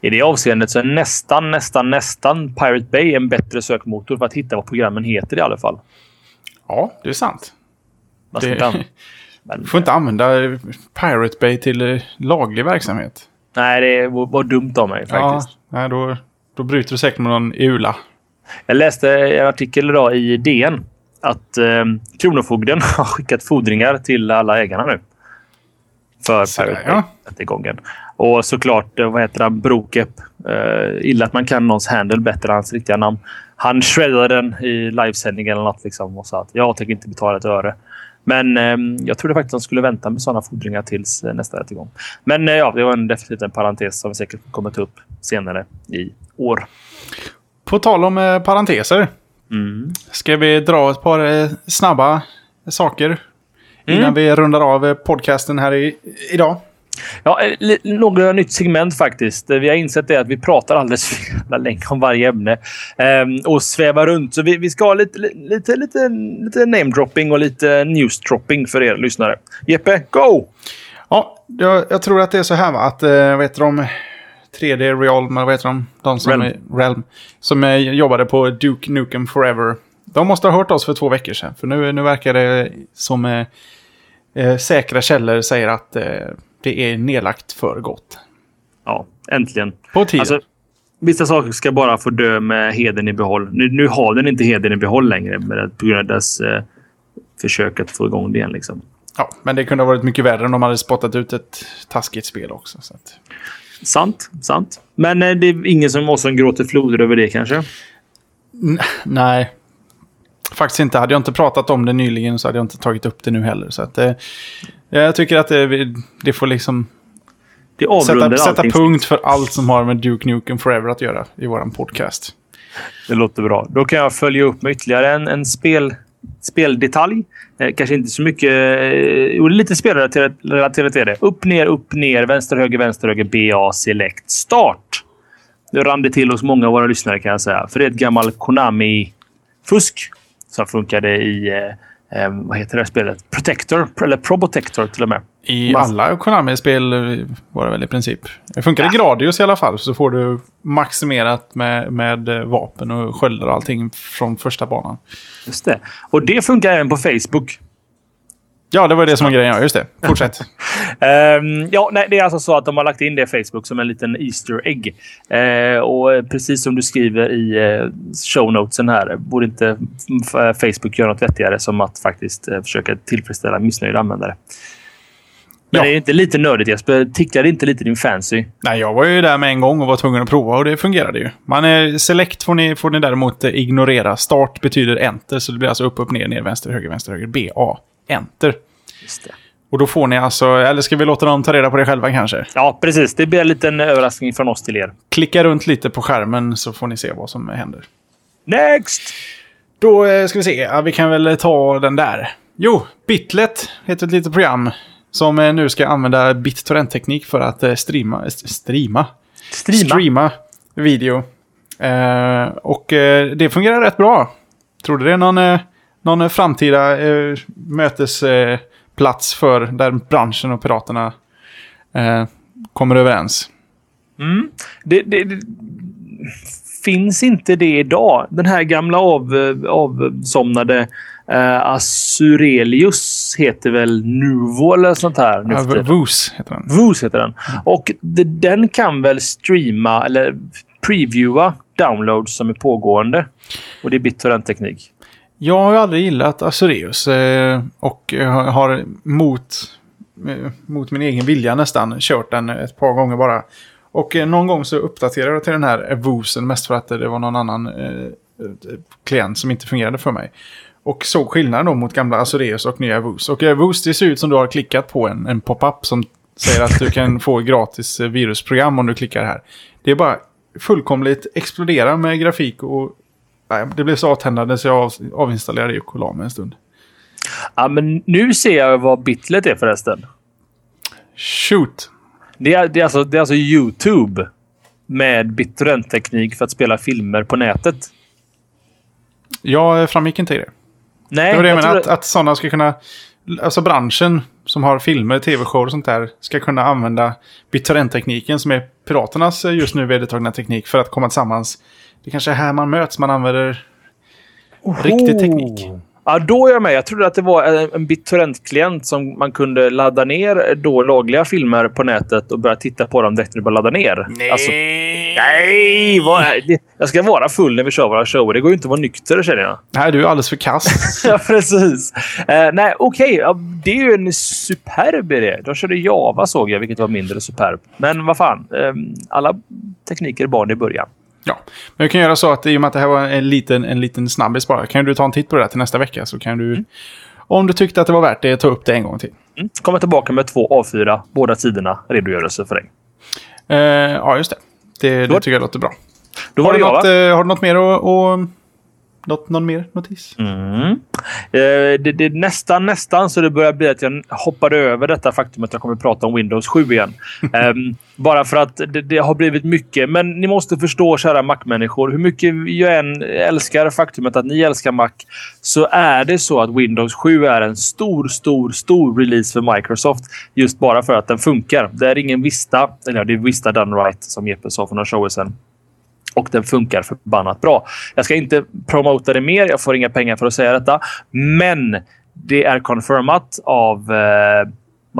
I det avseendet så är nästan, nästan, nästan Pirate Bay en bättre sökmotor för att hitta vad programmen heter i alla fall. Ja, det är sant. Det... Men, får inte använda Pirate Bay till eh, laglig verksamhet. Nej, det var dumt av mig faktiskt. Ja, nej, då, då bryter du säkert med någon EULA. Jag läste en artikel idag i DN att eh, Kronofogden har skickat fordringar till alla ägarna nu. För Pirate Bay, ja. gången. Och såklart, eh, vad heter han, Brokep. Uh, illa att man kan någons handle bättre än hans riktiga namn. Han shreddade den i livesändning eller något liksom och sa att jag tänker inte betala ett öre. Men um, jag trodde faktiskt att de skulle vänta med sådana fordringar tills uh, nästa rättegång. Men uh, ja, det var en, definitivt en parentes som vi säkert kommer ta upp senare i år. På tal om eh, parenteser. Mm. Ska vi dra ett par eh, snabba saker innan mm. vi rundar av podcasten här i, idag? Ja, eh, några nytt segment faktiskt. Vi har insett det att vi pratar alldeles för länge om varje ämne um, och svävar runt. Så vi, vi ska ha lite, lite, lite, lite namedropping och lite newsdropping för er lyssnare. Jeppe, go! Ja, jag, jag tror att det är så här va? att, vad heter de? 3D Realm, eller vad heter de? De som, Realm. Är, Realm, som är, jobbade på Duke Nukem Forever. De måste ha hört oss för två veckor sedan. För nu, nu verkar det som äh, säkra källor säger att det är nedlagt för gott. Ja, äntligen. På tiden. Alltså, Vissa saker ska bara få dö med heden i behåll. Nu, nu har den inte heden i behåll längre med, på grund av dess eh, försök att få igång det igen. Liksom. Ja, men det kunde ha varit mycket värre om de hade spottat ut ett taskigt spel också. Så att... Sant, sant. Men eh, det är ingen som också gråter floder över det kanske? N nej. Faktiskt inte. Hade jag inte pratat om det nyligen så hade jag inte tagit upp det nu heller. Så att, eh, jag tycker att det, det får liksom Det sätta, sätta punkt för allt som har med Duke Nukem Forever att göra i våran podcast. Det låter bra. Då kan jag följa upp med ytterligare en, en spel, speldetalj. Eh, kanske inte så mycket... Eh, jo, lite spelrelaterat är det. Upp, ner, upp, ner, vänster, höger, vänster, höger, BA, select, start. Nu rann det till hos många av våra lyssnare kan jag säga. För det är ett gammalt Konami-fusk som funkade i... Eh, eh vad heter det här spelet? Protector, eller Probotector till och med. I Mass- alla Konami-spel eh, var det väl i princip. Det funkar i Gradius i alla fall. Så får du maximerat med, med eh, vapen och sköldar och allting från första banan. Just det. Och det funkar även på Facebook. Ja, det var det som var grejen. Ja, just det. Fortsätt. Ehm, ja, nej, det är alltså så att de har lagt in det i Facebook som en liten Easter egg. Eh, och precis som du skriver i eh, show notesen här, borde inte Facebook göra något vettigare som att faktiskt eh, försöka tillfredsställa missnöjda användare. Men Ja. det är inte lite nördigt Jesper? Ticklar inte lite din fancy? Nej, jag var ju där med en gång och var tvungen att prova och det fungerade ju. Man är select får ni, får ni däremot eh, ignorera. Start betyder enter, så det blir alltså upp, upp, ner, ner, vänster, höger, vänster, höger, B, A, enter. Just det. Och då får ni alltså, eller ska vi låta dem ta reda på det själva kanske? Ja, precis. Det blir en liten överraskning från oss till er. Klicka runt lite på skärmen så får ni se vad som händer. Next! Då eh, ska vi se, ja, vi kan väl ta den där. Jo, Bitlet heter ett litet program som eh, nu ska använda BitTorrent-teknik för att eh, streama, st- streama? Streama. streama video. Eh, och eh, det fungerar rätt bra. Tror du det är någon, eh, någon framtida eh, mötesplats för där branschen och piraterna eh, kommer överens? Mm. Det, det, det finns inte det idag. Den här gamla av, avsomnade eh, Asurelius heter väl Nuvo eller sånt här. nu Ja. Voos heter den. Voos heter den. Och det, den kan väl streama eller previewa downloads som är pågående. Och det är BitTorrent-teknik. Jag har ju aldrig gillat Azureus eh, och har mot, eh, mot min egen vilja nästan kört den ett par gånger bara. Och eh, någon gång så uppdaterade jag till den här Voosen mest för att det var någon annan eh, klient som inte fungerade för mig. Och såg skillnaden då mot gamla Azureus och nya Voos. Och eh, Voos det ser ut som du har klickat på en, en pop-up som säger att du kan få gratis eh, virusprogram om du klickar här. Det är bara fullkomligt explodera med grafik och Nej, det blev så avtändande så jag av, avinstallerade det och en stund. Ja, men nu ser jag vad Bitlet är förresten. Shoot! Det är, det är, alltså, det är alltså YouTube med BitTorrent-teknik för att spela filmer på nätet. Jag framgick inte i det. Nej, Det var det jag jag menade, att, att sådana ska kunna... Alltså branschen som har filmer, tv-shower och sånt där ska kunna använda BitTorrent-tekniken som är piraternas eh, just nu vedertagna teknik för att komma tillsammans. Det kanske är här man möts, man använder riktig teknik. Ja, då är jag med. Jag trodde att det var en, en BitTorrent-klient som man kunde ladda ner då lagliga filmer på nätet och börja titta på dem direkt när du bara ladda ner. Nej! Alltså, nej! Vad är det? Jag ska vara full när vi kör våra shower. Det går ju inte att vara nykter, känner jag. Nej, du är alldeles för kass. ja, precis. Eh, nej, okej. Ja, det är ju en superb idé. De körde Java såg jag, vilket var mindre superb. Men vad fan. Eh, alla tekniker är barn i början. Ja. Men vi kan göra så att i och med att det här var en liten, en liten snabbis bara, kan du ta en titt på det här till nästa vecka så kan du, om du tyckte att det var värt det, ta upp det en gång till. Mm. Kommer tillbaka med två A4, båda sidorna, redogörelse för dig. Eh, ja, just det. Det, det tycker jag låter bra. Då Har var du, det jag, något, va? eh, har du något mer att... att något, någon mer notis? Mm. Eh, det, det är nästan, nästan så det börjar bli att jag hoppade över detta faktum att jag kommer att prata om Windows 7 igen. Ehm, bara för att det, det har blivit mycket. Men ni måste förstå, kära Mac-människor, hur mycket jag än älskar faktumet att ni älskar Mac, så är det så att Windows 7 är en stor, stor, stor release för Microsoft. Just bara för att den funkar. Det är ingen Vista, eller ja, det är Vista done right, som Jeppe sa för några shower sedan. Och den funkar förbannat bra. Jag ska inte promota det mer. Jag får inga pengar för att säga detta. Men det är confirmat av eh,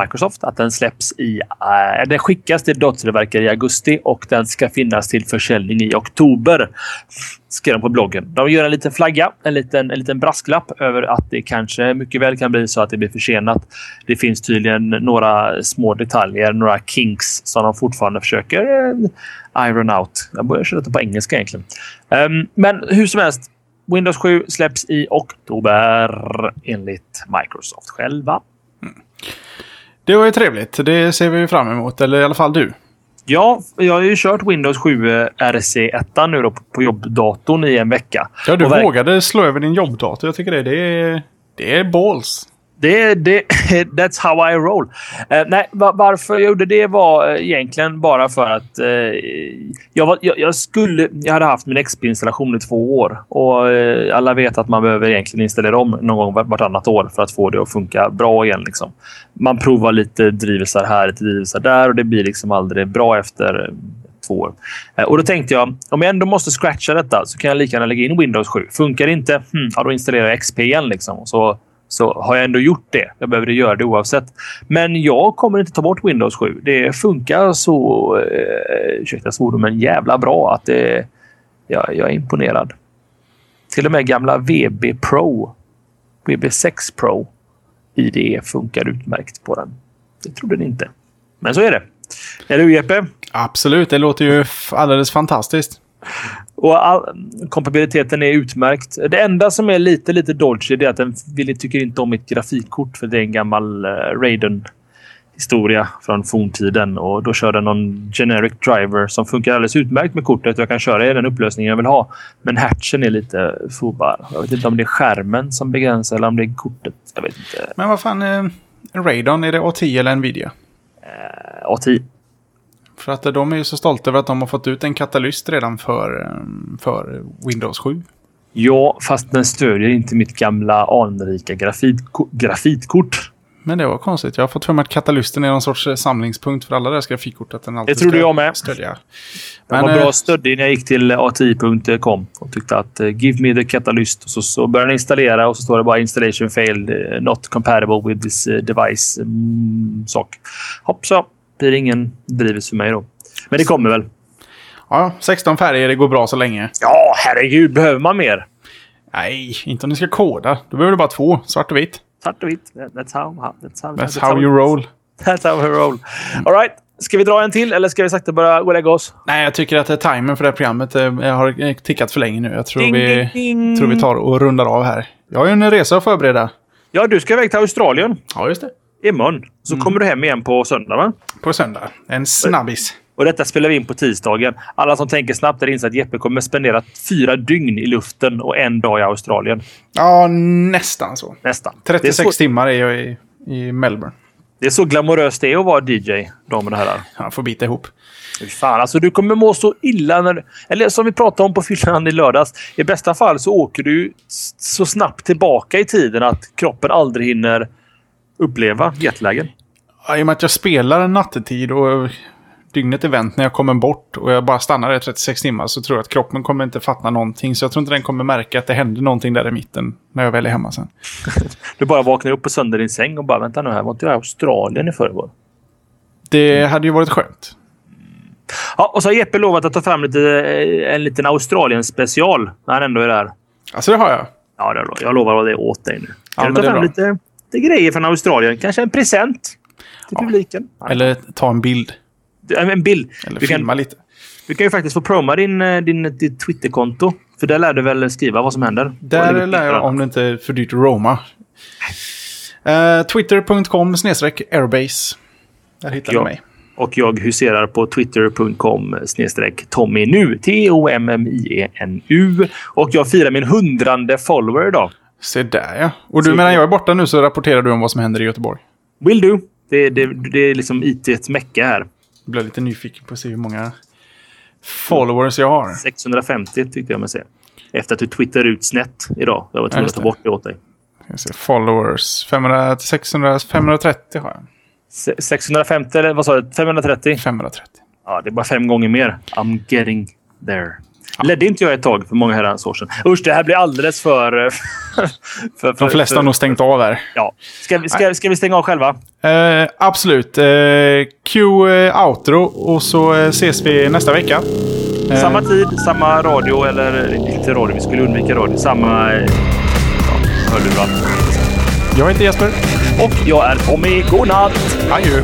Microsoft att den släpps i... Äh, den skickas till dottertillverkare i augusti och den ska finnas till försäljning i oktober. Skrev de på bloggen. De gör en liten flagga, en liten, en liten brasklapp över att det kanske mycket väl kan bli så att det blir försenat. Det finns tydligen några små detaljer, några kinks som de fortfarande försöker äh, iron out. Jag börjar köra lite på engelska egentligen. Um, men hur som helst. Windows 7 släpps i oktober enligt Microsoft själva. Det var ju trevligt. Det ser vi fram emot. Eller i alla fall du. Ja, jag har ju kört Windows 7 RC1 nu då på jobbdatorn i en vecka. Ja, du vågade slå över din jobbdator. Jag tycker det, det är, det är balls. Det, det, that's how I roll. Uh, nej, varför jag gjorde det var eh, egentligen bara för att uh, jag, var, jag, jag, skulle... Jag hade haft min XP-installation i två år och alla vet att man behöver egentligen installera om någon gång vartannat år för att få det att funka bra igen. Liksom. Man provar lite drivelser här, lite drivelser där och det blir liksom aldrig bra efter två år. Och då tänkte jag, om jag ändå måste scratcha detta så kan jag lika gärna lägga in Windows 7. Funkar det inte, hmm, ja, då installerar jag XP igen. Liksom. Så så har jag ändå gjort det. Jag behöver göra det oavsett. Men jag kommer inte ta bort Windows 7. Det funkar så, eh, ursäkta svordomen, jävla bra att det, ja, jag är imponerad. Till och med gamla VB Pro, VB6 Pro IDE funkar utmärkt på den. Det trodde ni inte. Men så är det. Är du Jeppe? Absolut, det låter ju alldeles fantastiskt. Och all, kompatibiliteten är utmärkt. Det enda som är lite, lite dodgy är att den vill, tycker inte om mitt grafikkort för det är en gammal uh, Raiden historia från forntiden och då kör den någon generic driver som funkar alldeles utmärkt med kortet. Jag kan köra i den upplösningen jag vill ha. Men hatchen är lite fubar. Jag vet inte om det är skärmen som begränsar eller om det är kortet. Jag vet inte. Men vad fan, eh, Raidon, är det A10 eller Nvidia? Eh, A10. För att de är ju så stolta över att de har fått ut en katalyst redan för, eh, för Windows 7. Ja, fast den stödjer inte mitt gamla anrika grafitkort. Men det var konstigt. Jag har fått för mig att katalysten är någon sorts eh, samlingspunkt för alla deras grafikkort. Att den alltid det trodde jag med. Stödja. Men, var bra äh, stöddig när jag gick till ati.com och tyckte att give me the katalyst. Och så, så började den installera och så står det bara installation failed, not compatible with this device. Mm, sak. Hopp så blir ingen drivs för mig då. Men det kommer väl. Ja, 16 färger. Det går bra så länge. Ja, herregud. Behöver man mer? Nej, inte om ni ska koda. Då behöver du bara två. Svart och vitt. Svart och vitt. That's how, that's how, that's that's how you roll. That's how we roll. All right. Ska vi dra en till eller ska vi sakta börja gå och lägga oss? Nej, jag tycker att timern för det här programmet jag eh, har tickat för länge nu. Jag tror, ding, vi, ding, ding. tror vi tar och rundar av här. Jag har ju en resa att förbereda. Ja, du ska iväg till Australien. Ja, just det imorgon. Så mm. kommer du hem igen på söndag, va? På söndag. En snabbis. Och detta spelar vi in på tisdagen. Alla som tänker snabbt är inser att Jeppe kommer spendera fyra dygn i luften och en dag i Australien. Ja, nästan så. Nästan. 36 är så... timmar är jag i, i Melbourne. Det är så glamoröst det är att vara DJ, damer och herrar. Han får bita ihop. Fan, alltså du kommer må så illa när... Eller som vi pratade om på fyllan i lördags. I bästa fall så åker du så snabbt tillbaka i tiden att kroppen aldrig hinner uppleva jetlagen? Ja, I och med att jag spelar nattetid och dygnet är vänt när jag kommer bort och jag bara stannar i 36 timmar så tror jag att kroppen kommer inte fatta någonting. Så jag tror inte den kommer märka att det händer någonting där i mitten när jag väl är hemma sen. du bara vaknar upp på sönder din säng och bara vänta nu här, var inte jag i Australien i förrgår? Det hade ju varit skönt. Ja, och så har Jeppe lovat att ta fram lite, eh, en liten Australien-special när han ändå är där. Alltså det har jag. Ja, det jag lovar det åt dig nu. Kan ja, du ta fram lite lite grejer från Australien. Kanske en present till ja. publiken. Eller ta en bild. En bild. Eller du filma kan, lite. Du kan ju faktiskt få proma din, eh, din, ditt Twitterkonto. För där lär du väl skriva vad som händer? Där lär jag om det inte är för dyrt att roma. Uh, Twitter.com snedstreck airbase. Där hittar du mig. Och jag huserar på twitter.com snedstreck Tommy nu. T-O-M-M-I-E-N-U. Och jag firar min hundrande follower idag. Se där ja. Och du, medan jag är borta nu så rapporterar du om vad som händer i Göteborg. Will do. Det, det, det är liksom IT mecka här. Jag blir lite nyfiken på att se hur många followers jag har. 650 tyckte jag mig se. Efter att du twittrade ut snett idag. Jag var tvungen att ta bort det åt dig. Jag ser followers. 500, 600, 530 har jag. 650 eller vad sa du? 530? 530. Ja, det är bara fem gånger mer. I'm getting there. Ledde inte jag ett tag för många herrans år sedan. Usch, det här blir alldeles för... eh, för, för De flesta för, har nog stängt av här. Ja. Ska, vi, ska, ska vi stänga av själva? Eh, absolut. Eh, Q eh, outro och så eh, ses vi nästa vecka. Samma tid, samma radio, eller inte radio, vi skulle undvika radio. Samma... Ja, hörlurar. Jag heter Jesper. Och jag är Tommy. God natt! Adjö.